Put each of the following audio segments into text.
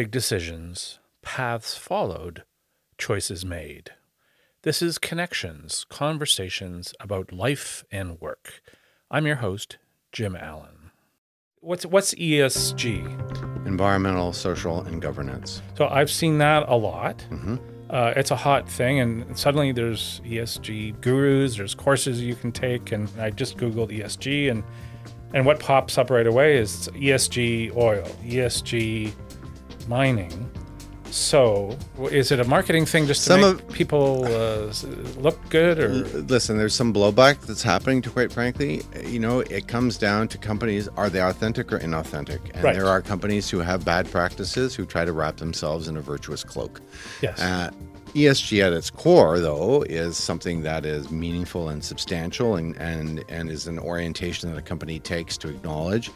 Big decisions, paths followed, choices made. This is Connections, conversations about life and work. I'm your host, Jim Allen. What's what's ESG? Environmental, social, and governance. So I've seen that a lot. Uh, it's a hot thing, and suddenly there's ESG gurus. There's courses you can take, and I just googled ESG, and and what pops up right away is ESG oil, ESG mining. So is it a marketing thing just to Some make of- people uh, look good, or Listen, there's some blowback that's happening. To quite frankly, you know, it comes down to companies: are they authentic or inauthentic? And Right. there are companies who have bad practices who try to wrap themselves in a virtuous cloak. yes, Uh, ESG at its core, though, is something that is meaningful and substantial, and and and is an orientation that a company takes to acknowledge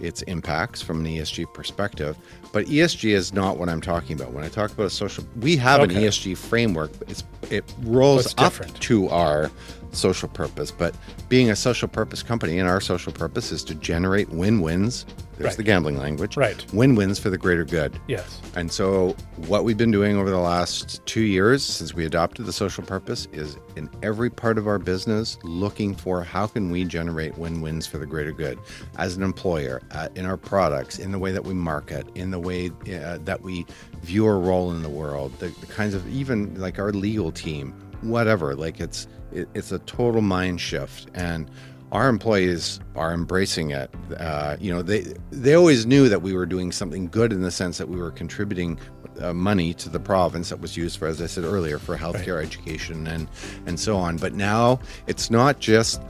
its impacts from an ESG perspective. But ESG is not what I'm talking about. When I talk about a social, we have an ESG framework. But it's it rolls What's up different? to our social purpose. But being a social purpose company, and our social purpose is to generate win-wins. There's Right. the gambling language. Right. Win-wins for the greater good. yes, And so, what we've been doing over the last two years since we adopted the social purpose is in every part of our business looking for how can we generate win-wins for the greater good as an employer, uh, in our products, in the way that we market, in the way uh, that we view our role in the world, the, the kinds of even like our legal team, whatever. Like it's it, it's a total mind shift and our employees are embracing it. Uh, you know, they they always knew that we were doing something good in the sense that we were contributing uh, money to the province that was used for, as I said earlier, for healthcare, education, and and so on. But now it's not just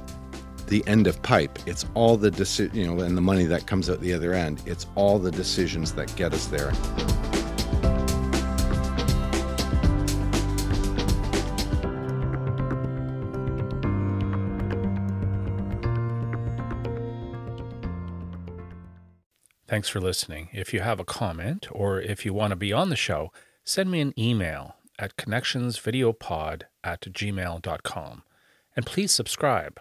the end of pipe; it's all the deci- you know, and the money that comes out the other end. It's all the decisions that get us there. Thanks for listening. If you have a comment or if you want to be on the show, send me an email at connectionsvideopod at gmail.com. And please subscribe.